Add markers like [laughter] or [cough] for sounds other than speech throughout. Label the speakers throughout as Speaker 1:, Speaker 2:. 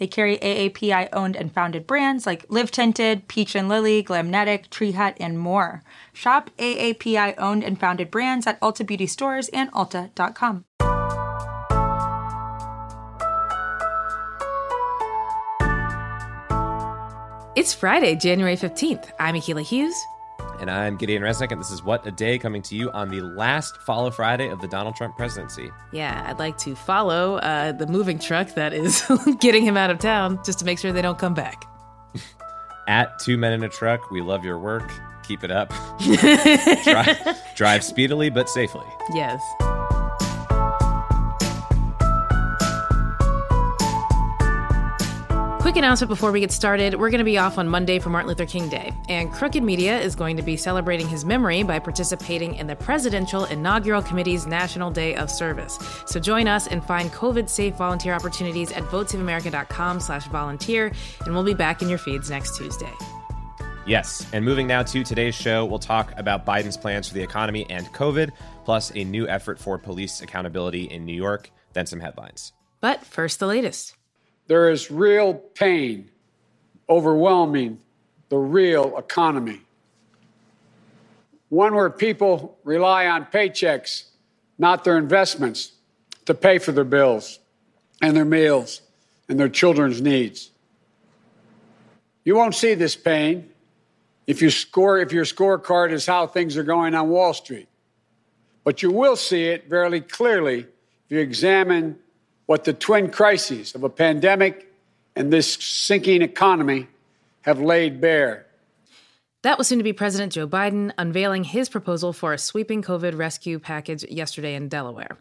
Speaker 1: They carry AAPI owned and founded brands like Live Tinted, Peach and Lily, Glamnetic, Tree Hut, and more. Shop AAPI owned and founded brands at Ulta Beauty stores and Ulta.com.
Speaker 2: It's Friday, January 15th. I'm Akilah Hughes.
Speaker 3: And I'm Gideon Resnick, and this is What a Day coming to you on the last Follow Friday of the Donald Trump presidency.
Speaker 2: Yeah, I'd like to follow uh, the moving truck that is [laughs] getting him out of town just to make sure they don't come back. [laughs]
Speaker 3: At Two Men in a Truck, we love your work. Keep it up. [laughs] drive, drive speedily but safely.
Speaker 2: Yes. Quick announcement before we get started. We're going to be off on Monday for Martin Luther King Day, and Crooked Media is going to be celebrating his memory by participating in the Presidential Inaugural Committee's National Day of Service. So join us and find COVID-safe volunteer opportunities at votesaveamerica.com slash volunteer, and we'll be back in your feeds next Tuesday.
Speaker 3: Yes, and moving now to today's show, we'll talk about Biden's plans for the economy and COVID, plus a new effort for police accountability in New York, then some headlines.
Speaker 2: But first, the latest.
Speaker 4: There is real pain overwhelming the real economy. One where people rely on paychecks, not their investments, to pay for their bills and their meals and their children's needs. You won't see this pain if you score if your scorecard is how things are going on Wall Street. But you will see it very clearly if you examine what the twin crises of a pandemic and this sinking economy have laid bare.
Speaker 2: That was soon to be President Joe Biden unveiling his proposal for a sweeping COVID rescue package yesterday in Delaware.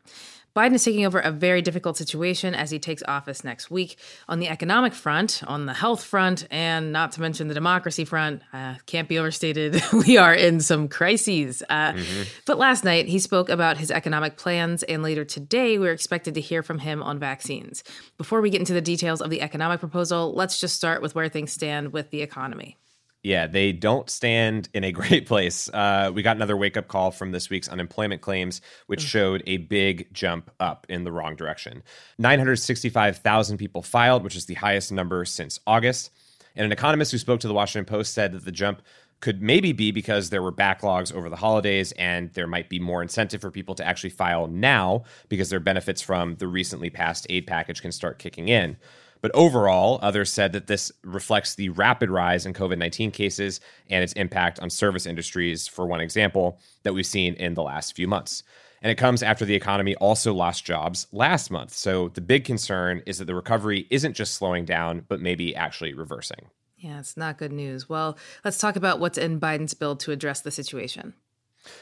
Speaker 2: Biden is taking over a very difficult situation as he takes office next week. On the economic front, on the health front, and not to mention the democracy front, uh, can't be overstated. [laughs] we are in some crises. Uh, mm-hmm. But last night, he spoke about his economic plans, and later today, we're expected to hear from him on vaccines. Before we get into the details of the economic proposal, let's just start with where things stand with the economy.
Speaker 3: Yeah, they don't stand in a [laughs] great place. Uh, we got another wake up call from this week's unemployment claims, which mm. showed a big jump up in the wrong direction. 965,000 people filed, which is the highest number since August. And an economist who spoke to the Washington Post said that the jump could maybe be because there were backlogs over the holidays and there might be more incentive for people to actually file now because their benefits from the recently passed aid package can start kicking in. But overall, others said that this reflects the rapid rise in COVID 19 cases and its impact on service industries, for one example, that we've seen in the last few months. And it comes after the economy also lost jobs last month. So the big concern is that the recovery isn't just slowing down, but maybe actually reversing.
Speaker 2: Yeah, it's not good news. Well, let's talk about what's in Biden's bill to address the situation.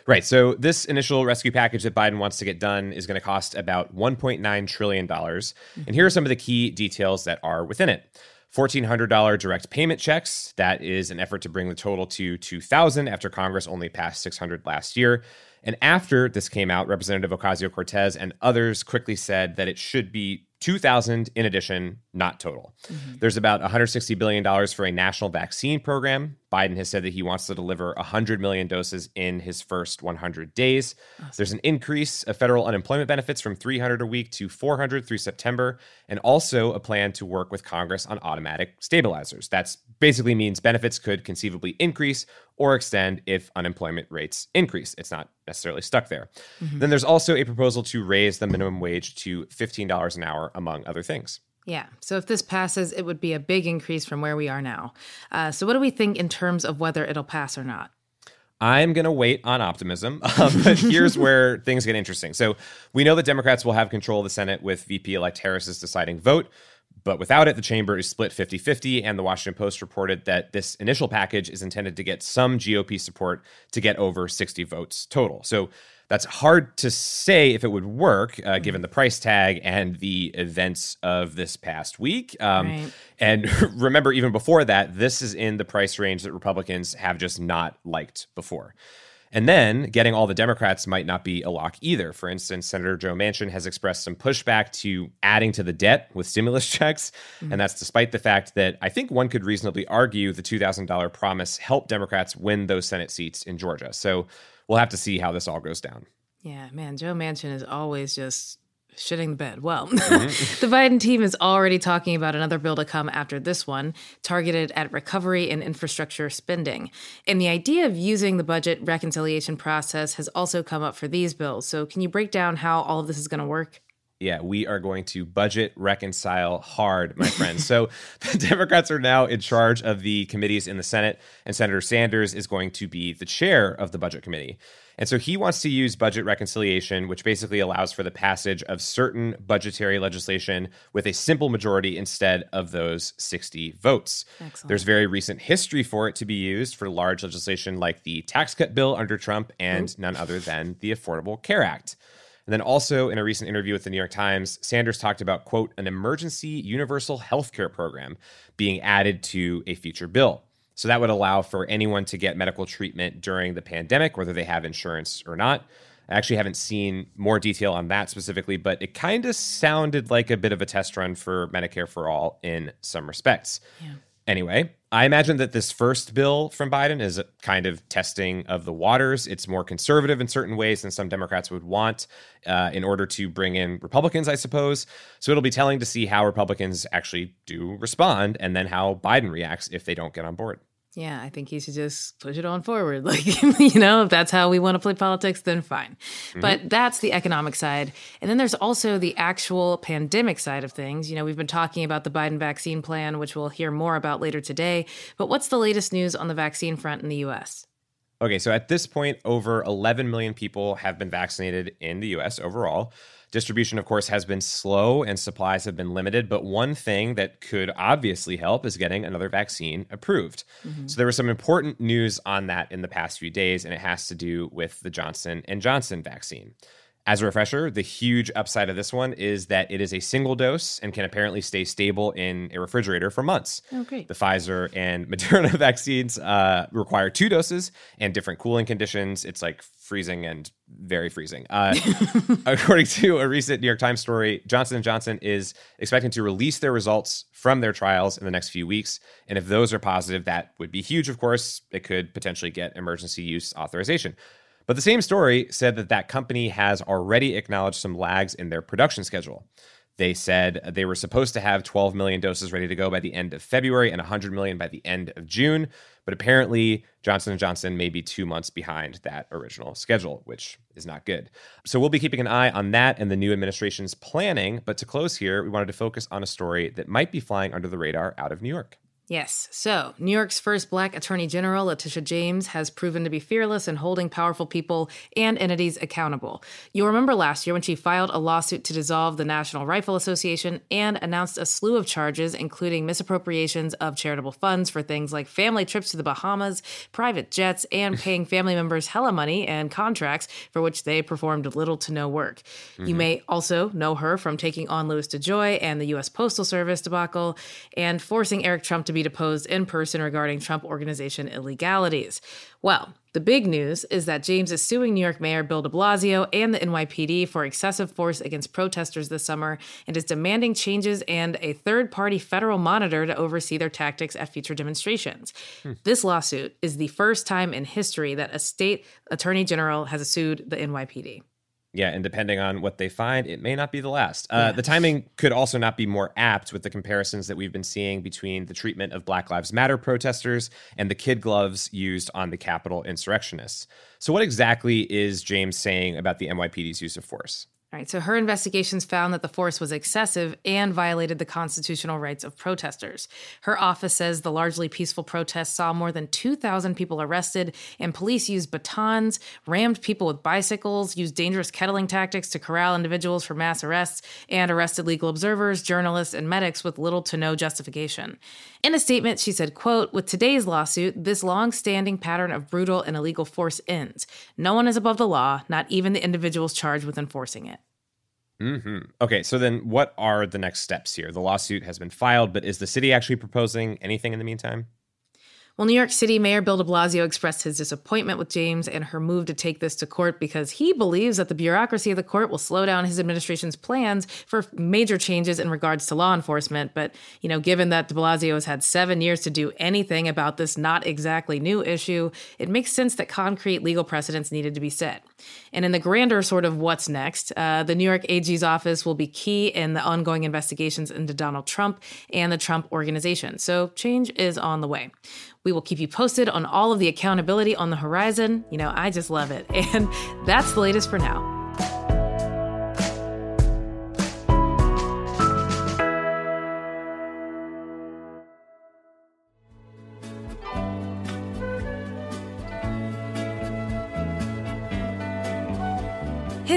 Speaker 3: Right. So this initial rescue package that Biden wants to get done is going to cost about 1.9 trillion dollars. And here are some of the key details that are within it. $1,400 direct payment checks. That is an effort to bring the total to 2,000 after Congress only passed 600 last year. And after this came out, Representative Ocasio Cortez and others quickly said that it should be 2000 in addition, not total. Mm-hmm. There's about $160 billion for a national vaccine program. Biden has said that he wants to deliver 100 million doses in his first 100 days. Awesome. There's an increase of federal unemployment benefits from 300 a week to 400 through September, and also a plan to work with Congress on automatic stabilizers. That basically means benefits could conceivably increase or extend if unemployment rates increase. It's not necessarily stuck there. Mm-hmm. Then there's also a proposal to raise the minimum wage to $15 an hour, among other things.
Speaker 2: Yeah. So if this passes, it would be a big increase from where we are now. Uh, so what do we think in terms of whether it'll pass or not?
Speaker 3: I'm going to wait on optimism, um, [laughs] but here's [laughs] where things get interesting. So we know that Democrats will have control of the Senate with VP elect Harris's deciding vote. But without it, the chamber is split 50 50. And the Washington Post reported that this initial package is intended to get some GOP support to get over 60 votes total. So that's hard to say if it would work, uh, given the price tag and the events of this past week. Um, right. And [laughs] remember, even before that, this is in the price range that Republicans have just not liked before. And then getting all the Democrats might not be a lock either. For instance, Senator Joe Manchin has expressed some pushback to adding to the debt with stimulus [laughs] checks. Mm-hmm. And that's despite the fact that I think one could reasonably argue the $2,000 promise helped Democrats win those Senate seats in Georgia. So we'll have to see how this all goes down.
Speaker 2: Yeah, man, Joe Manchin is always just shitting the bed. Well, mm-hmm. [laughs] the Biden team is already talking about another bill to come after this one, targeted at recovery and infrastructure spending. And the idea of using the budget reconciliation process has also come up for these bills. So, can you break down how all of this is going to work?
Speaker 3: Yeah, we are going to budget reconcile hard, my friends. so [laughs] the Democrats are now in charge of the committees in the Senate, and Senator Sanders is going to be the chair of the budget committee. And so he wants to use budget reconciliation, which basically allows for the passage of certain budgetary legislation with a simple majority instead of those 60 votes. Excellent. There's very recent history for it to be used for large legislation like the tax cut bill under Trump and none other than the Affordable Care Act. And then also in a recent interview with the New York Times, Sanders talked about, quote, an emergency universal health care program being added to a future bill. So that would allow for anyone to get medical treatment during the pandemic, whether they have insurance or not. I actually haven't seen more detail on that specifically, but it kind of sounded like a bit of a test run for Medicare for All in some respects. Yeah. Anyway, I imagine that this first bill from Biden is a kind of testing of the waters. It's more conservative in certain ways than some Democrats would want uh, in order to bring in Republicans, I suppose. So it'll be telling to see how Republicans actually do respond and then how Biden reacts if they don't get on board.
Speaker 2: Yeah, I think he should just push it on forward. [laughs] Like, you know, if that's how we want to play politics, then fine. Mm-hmm. But that's the economic side. And then there's also the actual pandemic side of things. You know, we've been talking about the Biden vaccine plan, which we'll hear more about later today. But what's the latest news on the vaccine front in the US?
Speaker 3: Okay, so at this point, over 11 million people have been vaccinated in the US overall. Distribution, of course, has been slow and supplies have been limited, but one thing that could obviously help is getting another vaccine approved. Mm-hmm. So there was some important news on that in the past few days, and it has to do with the Johnson and Johnson vaccine. As a refresher, the huge upside of this one is that it is a single dose and can apparently stay stable in a refrigerator for months.
Speaker 2: Oh, great.
Speaker 3: The Pfizer and [laughs] Moderna vaccines uh, require two doses and different cooling conditions. It's like freezing and very freezing. Uh, [laughs] according to a recent New York Times story, Johnson & Johnson is expecting to release their results from their trials in the next few weeks. And if those are positive, that would be huge, of course. It could potentially get emergency use authorization. But the same story said that that company has already acknowledged some lags in their production schedule. They said they were supposed to have 12 million doses ready to go by the end of February and 100 million by the end of June, but apparently Johnson & Johnson may be 2 months behind that original schedule, which is not good. So we'll be keeping an eye on that and the new administration's planning, but to close here, we wanted to focus on a story that might be flying under the radar out of New York.
Speaker 2: Yes. So, New York's first black attorney general, Letitia James, has proven to be fearless in holding powerful people and entities accountable. You'll remember last year when she filed a lawsuit to dissolve the National Rifle Association and announced a slew of charges, including misappropriations of charitable funds for things like family trips to the Bahamas, private jets, and [laughs] paying family members hella money and contracts for which they performed little to no work. Mm-hmm. You may also know her from taking on Louis DeJoy and the U.S. Postal Service debacle and forcing Eric Trump to be deposed in person regarding Trump Organization illegalities. Well, the big news is that James is suing New York Mayor Bill de Blasio and the NYPD for excessive force against protesters this summer and is demanding changes and a third party federal monitor to oversee their tactics at future demonstrations. Hmm. This lawsuit is the first time in history that a state attorney general has sued the NYPD.
Speaker 3: Yeah, and depending on what they find, it may not be the last. Uh, yeah. The timing could also not be more apt with the comparisons that we've been seeing between the treatment of Black Lives Matter protesters and the kid gloves used on the Capitol insurrectionists. So, what exactly is James saying about the NYPD's use of force?
Speaker 2: All right, so her investigations found that the force was excessive and violated the constitutional rights of protesters. Her office says the largely peaceful protests saw more than 2,000 people arrested, and police used batons, rammed people with bicycles, used dangerous kettling tactics to corral individuals for mass arrests, and arrested legal observers, journalists, and medics with little to no justification. In a statement, she said, quote, With today's lawsuit, this long-standing pattern of brutal and illegal force ends. No one is above the law, not even the individuals charged with enforcing it.
Speaker 3: Mm-hmm. Okay, so then what are the next steps here? The lawsuit has been filed, but is the city actually proposing anything in the meantime?
Speaker 2: Well, New York City Mayor Bill de Blasio expressed his disappointment with James and her move to take this to court because he believes that the bureaucracy of the court will slow down his administration's plans for major changes in regards to law enforcement. But, you know, given that de Blasio has had seven years to do anything about this not exactly new issue, it makes sense that concrete legal precedents needed to be set. And in the grander sort of what's next, uh, the New York AG's office will be key in the ongoing investigations into Donald Trump and the Trump organization. So change is on the way. We will keep you posted on all of the accountability on the horizon. You know, I just love it. [laughs] And that's the latest for now.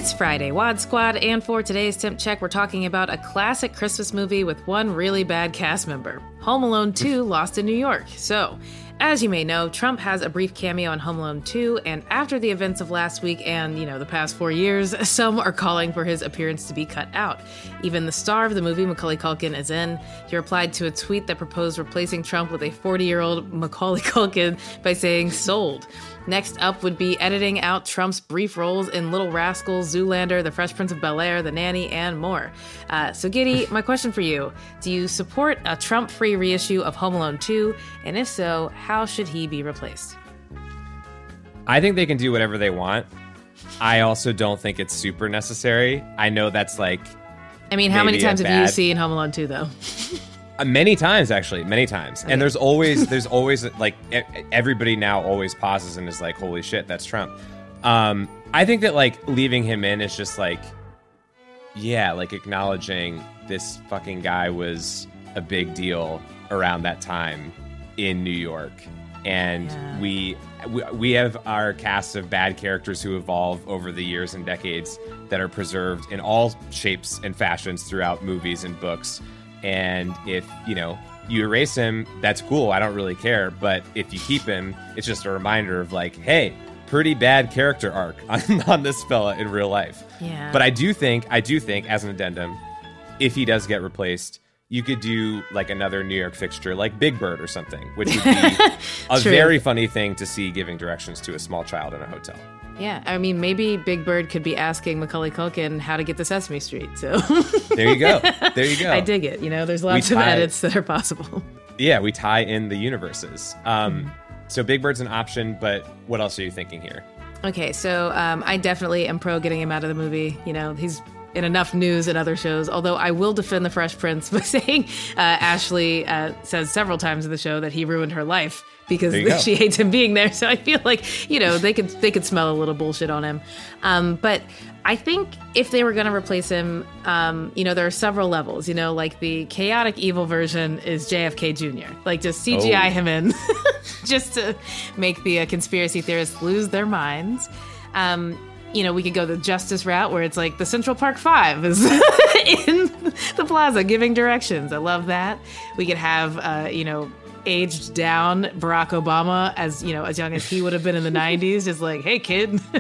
Speaker 2: It's Friday, Wad Squad, and for today's Temp Check, we're talking about a classic Christmas movie with one really bad cast member Home Alone 2 Lost in New York. So, as you may know, Trump has a brief cameo in Home Alone 2, and after the events of last week and, you know, the past four years, [laughs] some are calling for his appearance to be cut out. Even the star of the movie, Macaulay Culkin, is in. He replied to a tweet that proposed replacing Trump with a 40 year old Macaulay [laughs] Culkin by saying, sold. Next up would be editing out Trump's brief roles in Little Rascals, Zoolander, The Fresh Prince of Bel Air, The Nanny, and more. Uh, so, Giddy, [laughs] my question for you Do you support a Trump free reissue of Home Alone 2? And if so, how should he be replaced?
Speaker 3: I think they can do whatever they want. I also don't think it's super necessary. I know that's like.
Speaker 2: I mean, how many times have you seen Home Alone 2, though?
Speaker 3: Uh, many times actually many times and there's always [laughs] there's always like everybody now always pauses and is like holy shit that's trump um i think that like leaving him in is just like yeah like acknowledging this fucking guy was a big deal around that time in new york. And
Speaker 2: Yeah.
Speaker 3: we, we we have our cast of bad characters who evolve over the years and decades that are preserved in all shapes and fashions throughout movies and books. And if you know you erase him that's cool. I don't really care. But if you keep him it's just a reminder of like hey pretty bad character arc [laughs] on, on this fella in real life.
Speaker 2: Yeah.
Speaker 3: but i do think i do think as an addendum if he does get replaced you could do like another new york fixture like big bird or something which would be [laughs] a very funny thing to see giving directions to a small child in a hotel
Speaker 2: Yeah, I mean, maybe Big Bird could be asking Macaulay Culkin how to get to Sesame Street. So
Speaker 3: there you go [laughs] there you go
Speaker 2: I dig it. You know, there's lots of edits that are possible.
Speaker 3: yeah we tie in the universes um
Speaker 2: Mm-hmm.
Speaker 3: so big bird's an option but what else are you thinking here
Speaker 2: Okay, so um, I definitely am pro getting him out of the movie. You know, he's in enough news and other shows. Although I will defend the Fresh Prince [laughs] by saying uh, Ashley uh, says several times in the show that he ruined her life because
Speaker 3: There you go. [laughs]
Speaker 2: she hates him being there. So I feel like you know they could they could smell a little bullshit on him. Um, but I think if they were going to replace him, um, you know, there are several levels. You know, like the chaotic evil version is JFK Jr. Like just CGI
Speaker 3: Oh.
Speaker 2: him in, [laughs] just to make the uh, conspiracy theorists lose their minds. Um, you know, we could go the justice route where it's like the Central Park Five is [laughs] in the plaza giving directions. I love that. We could have, uh, you know, aged down Barack Obama as you know as young as he would have been in the [laughs] 90s just like hey kid. [laughs]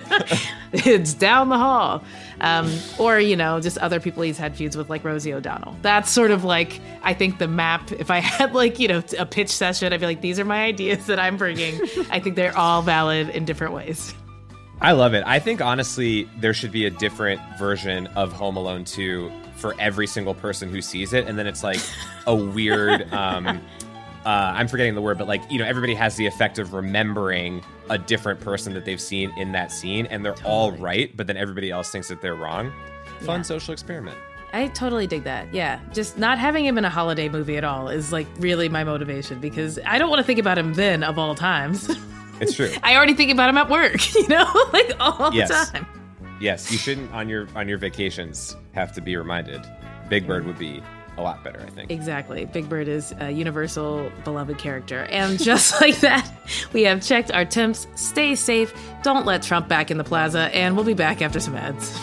Speaker 2: It's down the hall. Um, or you know just other people he's had feuds with like rosie o'donnell. That's sort of like i think the map if i had like you know a pitch session i'd be like these are my ideas that i'm bringing. I think they're all valid in different ways
Speaker 3: I love it. I think honestly, there should be a different version of Home Alone 2 for every single person who sees it. And then it's like a weird, [laughs] um, uh, I'm forgetting the word, but like, you know, everybody has the effect of remembering a different person that they've seen in that scene and they're all right, but then everybody else thinks that they're wrong. Fun
Speaker 2: Yeah.
Speaker 3: social experiment.
Speaker 2: I totally dig that. Yeah. Just not having him in a holiday movie at all is like really my motivation because I don't want to think about him then of all times. [laughs]
Speaker 3: It's true. [laughs]
Speaker 2: I already think about him at work, [laughs] you know, [laughs] like all
Speaker 3: Yes.
Speaker 2: the time.
Speaker 3: yes, you shouldn't on your on your vacations have to be reminded. Big Bird would be a lot better, I think.
Speaker 2: Exactly. Big Bird is a universal beloved character. And just like that, we have checked our temps. Stay safe. Don't let Trump back in the plaza. And we'll be back after some ads.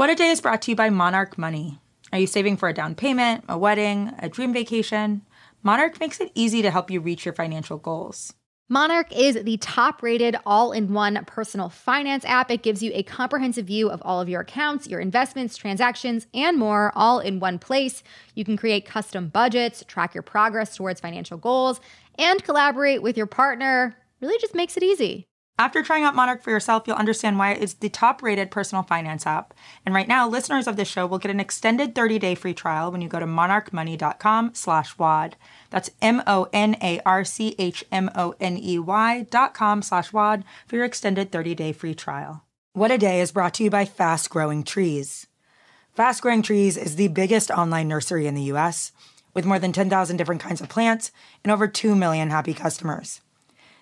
Speaker 1: What a Day is brought to you by Monarch Money. Are you saving for a down payment, a wedding, a dream vacation? Monarch makes it easy to help you reach your financial goals.
Speaker 5: Monarch is the top rated all in one personal finance app. It gives you a comprehensive view of all of your accounts, your investments, transactions, and more, all in one place. You can create custom budgets, track your progress towards financial goals, and collaborate with your partner. Really just makes it easy.
Speaker 1: After trying out Monarch for yourself, you'll understand why it is the top rated personal finance app. And right now, listeners of this show will get an extended 30 day free trial when you go to monarchmoney.com slash WAD. That's M O N A R C H M O N E Y dot com slash WAD for your extended 30 day free trial. What a Day is brought to you by Fast Growing Trees. Fast Growing Trees is the biggest online nursery in the US with more than 10,000 different kinds of plants and over 2 million happy customers.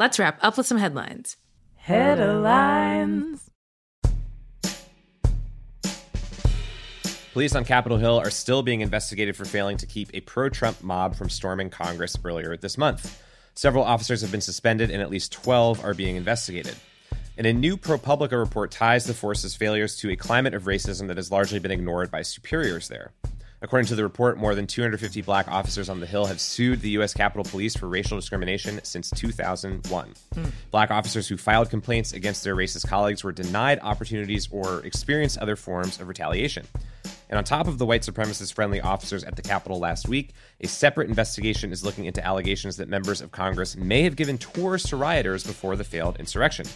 Speaker 2: Let's wrap up with some headlines.
Speaker 6: Headlines.
Speaker 3: Police on Capitol Hill are still being investigated for failing to keep a pro Trump mob from storming Congress earlier this month. Several officers have been suspended, and at least 12 are being investigated. And a new ProPublica report ties the force's failures to a climate of racism that has largely been ignored by superiors there. According to the report, more than 250 black officers on the Hill have sued the U.S. Capitol Police for racial discrimination since 2001. Hmm. Black officers who filed complaints against their racist colleagues were denied opportunities or experienced other forms of retaliation. And on top of the white supremacist friendly officers at the Capitol last week, a separate investigation is looking into allegations that members of Congress may have given tours to rioters before the failed insurrection.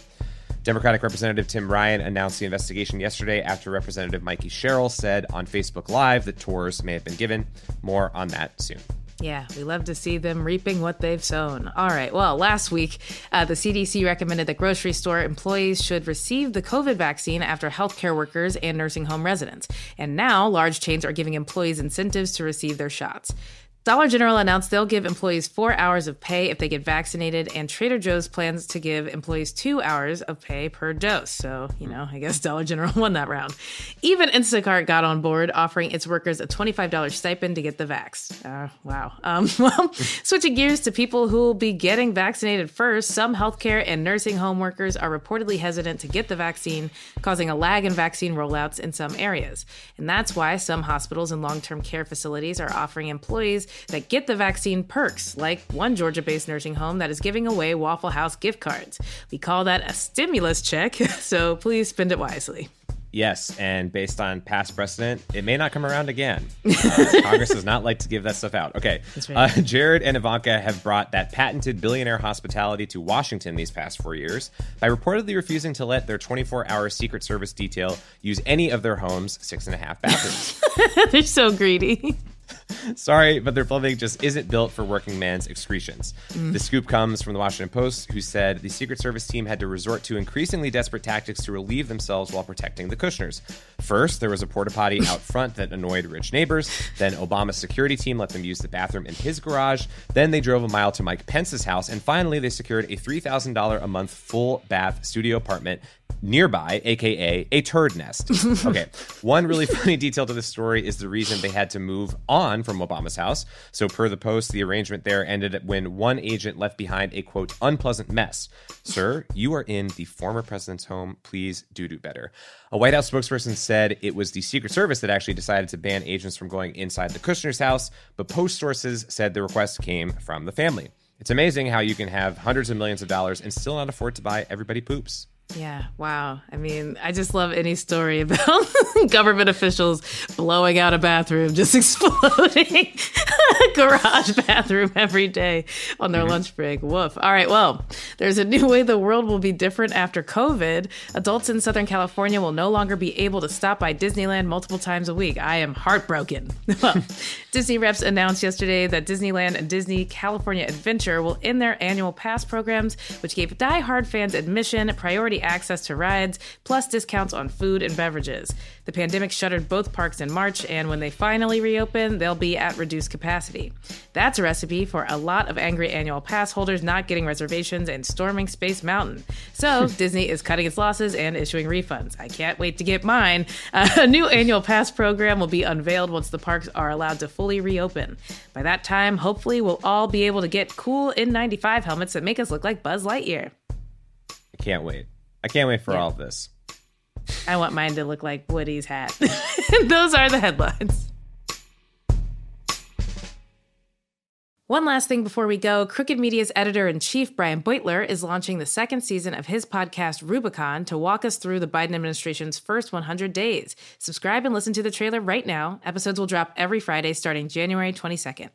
Speaker 3: Democratic Representative Tim Ryan announced the investigation yesterday after Representative Mikie Sherrill said on Facebook Live that tours may have been given. More on that soon.
Speaker 2: Yeah, we love to see them reaping what they've sown. All right. Well, last week, uh, the CDC recommended that grocery store employees should receive the COVID vaccine after healthcare workers and nursing home residents. And now, large chains are giving employees incentives to receive their shots. Dollar General announced they'll give employees four hours of pay if they get vaccinated, and Trader Joe's plans to give employees two hours of pay per dose. So, you know, I guess [laughs] Dollar General won that round. Even Instacart got on board, offering its workers a $25 stipend to get the vax. Uh, wow. Um, [laughs] well, switching gears to people who will be getting vaccinated first, some healthcare and nursing home workers are reportedly hesitant to get the vaccine, causing a lag in vaccine rollouts in some areas. And that's why some hospitals and long term care facilities are offering employees that get the vaccine perks, like one Georgia based nursing home that is giving away Waffle House gift cards. We call that a stimulus check, [laughs] so please spend it wisely.
Speaker 3: Yes, and based on past precedent, it may not come around again. [laughs] Uh, Congress does not like to give that stuff out. Okay,
Speaker 2: right.
Speaker 3: uh, Jared and Ivanka have brought that patented billionaire hospitality to Washington these past four years by reportedly refusing to let their 24-hour Secret Service detail use any of their home's six and a half bathrooms. [laughs]
Speaker 2: They're so greedy.
Speaker 3: Sorry, but their plumbing just isn't built for working man's excretions. Mm. The scoop comes from the Washington Post, who said the Secret Service team had to resort to increasingly desperate tactics to relieve themselves while protecting the Kushners. First, there was a porta potty out [laughs] front that annoyed rich neighbors. Then, Obama's security team let them use the bathroom in his garage. Then, they drove a mile to Mike Pence's house. And finally, they secured a $3,000 a month full bath studio apartment nearby, aka a turd nest. [laughs] Okay. One really funny detail to this story is the reason they had to move on from Obama's house. So, per the post, the arrangement there ended when one agent left behind a quote, unpleasant mess. Sir, you are in the former president's home. Please do do better. A White House spokesperson said it was the Secret Service that actually decided to ban agents from going inside the Kushner's house, but Post sources said the request came from the family. It's amazing how you can have hundreds of millions of dollars and still not afford to buy everybody poops.
Speaker 2: Yeah, wow. I mean, I just love any story about [laughs] government officials blowing out a bathroom, just [laughs] exploding garage bathroom every day on their lunch break. Woof. All right, well, there's a new way the world will be different after COVID. Adults in Southern California will no longer be able to stop by Disneyland multiple times a week. I am heartbroken. [laughs] well, Disney reps announced yesterday that Disneyland and Disney California Adventure will end their annual pass programs, which gave die-hard fans admission, priority access to rides, plus discounts on food and beverages. The pandemic shuttered both parks in March, and when they finally reopen, they'll be at reduced capacity. That's a recipe for a lot of angry annual pass holders not getting reservations and storming Space Mountain. So, [laughs] Disney is cutting its losses and issuing refunds. I can't wait to get mine. Uh, [laughs] a new annual pass program will be unveiled once the parks are allowed to fully reopen. By that time, hopefully, we'll all be able to get cool N95 helmets that make us look like Buzz Lightyear.
Speaker 3: I can't wait. I can't wait for all of this.
Speaker 2: I want mine to look like Woody's hat. [laughs] Those are the headlines. One last thing before we go Crooked Media's editor in chief, Brian Beutler, is launching the second season of his podcast, Rubicon, to walk us through the Biden administration's first 100 days. Subscribe and listen to the trailer right now. Episodes will drop every Friday starting January 22nd.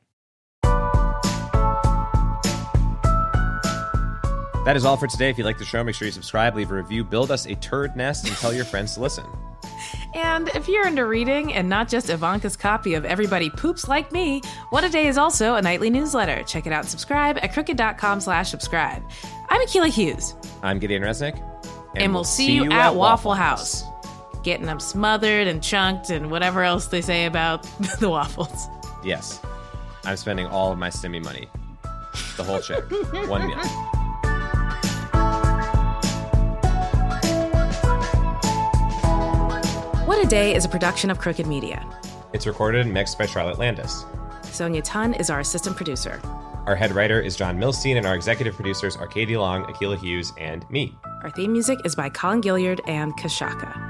Speaker 3: That is all for today. If you like the show, make sure you subscribe, leave a review, build us a turd nest, and tell your friends to listen.
Speaker 2: And if you're into reading and not just Ivanka's copy of Everybody Poops Like Me, What a Day is also a nightly newsletter. Check it out and subscribe at crooked.com slash subscribe. I'm Akilah Hughes.
Speaker 3: I'm Gideon Resnick.
Speaker 2: And, and we'll, see, you, at, at Waffle House. House. Getting them smothered and chunked and whatever else they say about [laughs] the waffles.
Speaker 3: Yes. I'm spending all of my stimmy money. The whole check. [laughs] One meal.
Speaker 2: A Day is a production of Crooked Media.
Speaker 3: It's recorded and mixed by Charlotte Landis.
Speaker 2: Sonia Tun is our assistant producer.
Speaker 3: Our head writer is John Milstein, and our executive producers are Katie Long, Akilah Hughes, and me.
Speaker 2: Our theme music is by Colin Gilliard and Kashaka.